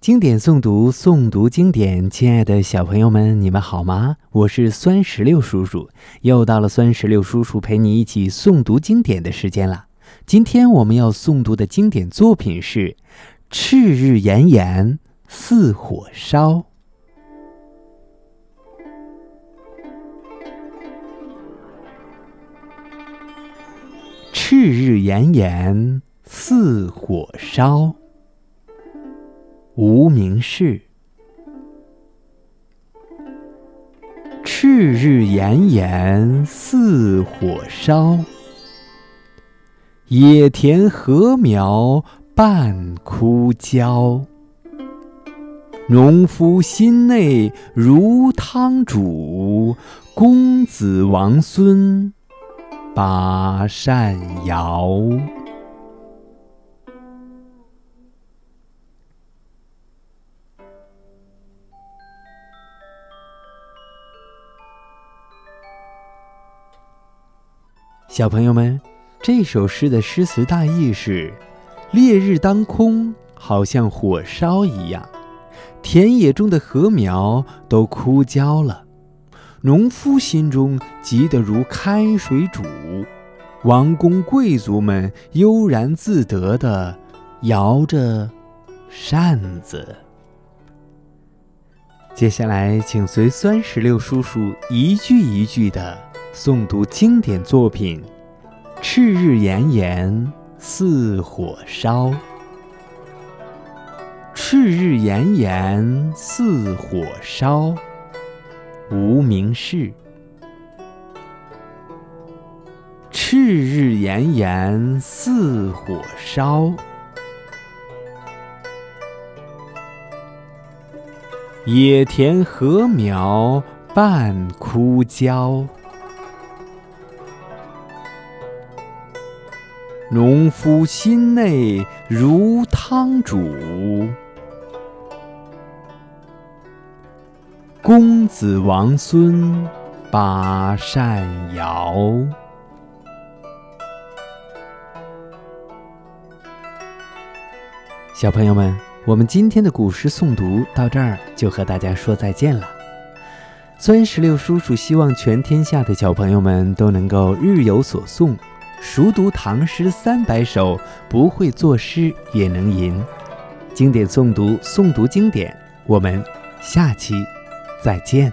经典诵读，诵读经典。亲爱的小朋友们，你们好吗？我是酸石榴叔叔，又到了酸石榴叔叔陪你一起诵读经典的时间了。今天我们要诵读的经典作品是《赤日炎炎似火烧》。赤日炎炎似火烧。无名氏。赤日炎炎似火烧，野田禾苗半枯焦。农夫心内如汤煮，公子王孙把扇摇。小朋友们，这首诗的诗词大意是：烈日当空，好像火烧一样，田野中的禾苗都枯焦了，农夫心中急得如开水煮，王公贵族们悠然自得地摇着扇子。接下来，请随酸石榴叔叔一句一句的。诵读经典作品，《赤日炎炎似火烧》。赤日炎炎似火烧，无名氏。赤日炎炎似火烧，野田禾苗半枯焦。农夫心内如汤煮，公子王孙把扇摇。小朋友们，我们今天的古诗诵读到这儿就和大家说再见了。酸石榴叔叔希望全天下的小朋友们都能够日有所诵。熟读唐诗三百首，不会作诗也能吟。经典诵读，诵读经典。我们下期再见。